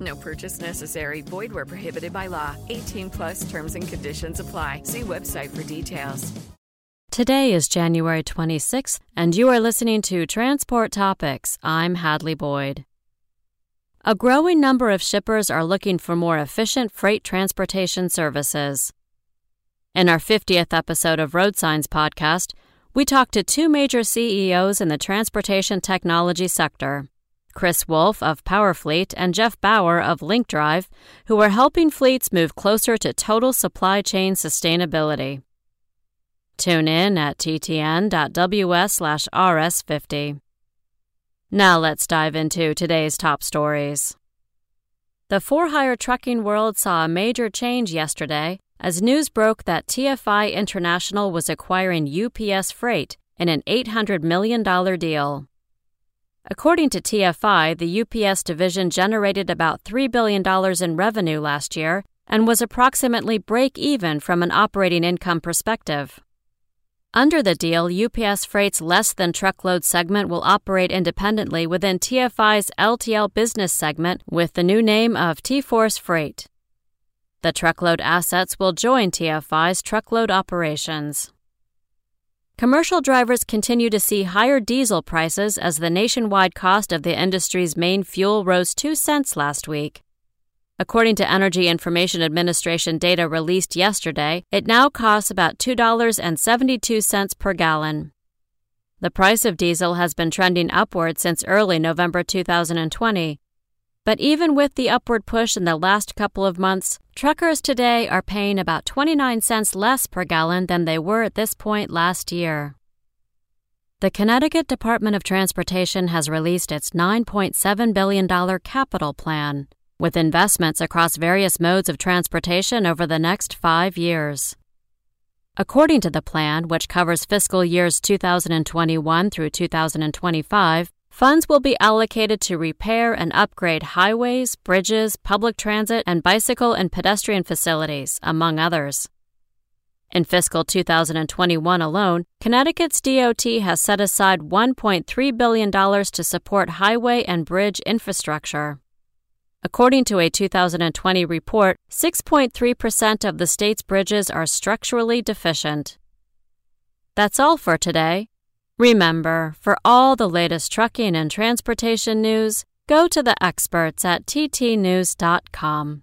No purchase necessary. Void where prohibited by law. 18 plus terms and conditions apply. See website for details. Today is January 26th, and you are listening to Transport Topics. I'm Hadley Boyd. A growing number of shippers are looking for more efficient freight transportation services. In our 50th episode of Road Signs podcast, we talked to two major CEOs in the transportation technology sector. Chris Wolf of Powerfleet and Jeff Bauer of LinkDrive, who are helping fleets move closer to total supply chain sustainability. Tune in at ttn.ws rs50. Now let's dive into today's top stories. The for-hire trucking world saw a major change yesterday as news broke that TFI International was acquiring UPS Freight in an $800 million deal. According to TFI, the UPS division generated about $3 billion in revenue last year and was approximately break even from an operating income perspective. Under the deal, UPS Freight's less than truckload segment will operate independently within TFI's LTL business segment with the new name of TForce Freight. The truckload assets will join TFI's truckload operations. Commercial drivers continue to see higher diesel prices as the nationwide cost of the industry's main fuel rose 2 cents last week. According to Energy Information Administration data released yesterday, it now costs about $2.72 per gallon. The price of diesel has been trending upward since early November 2020. But even with the upward push in the last couple of months, truckers today are paying about 29 cents less per gallon than they were at this point last year. The Connecticut Department of Transportation has released its $9.7 billion capital plan, with investments across various modes of transportation over the next five years. According to the plan, which covers fiscal years 2021 through 2025, Funds will be allocated to repair and upgrade highways, bridges, public transit, and bicycle and pedestrian facilities, among others. In fiscal 2021 alone, Connecticut's DOT has set aside $1.3 billion to support highway and bridge infrastructure. According to a 2020 report, 6.3% of the state's bridges are structurally deficient. That's all for today. Remember, for all the latest trucking and transportation news, go to the experts at ttnews.com.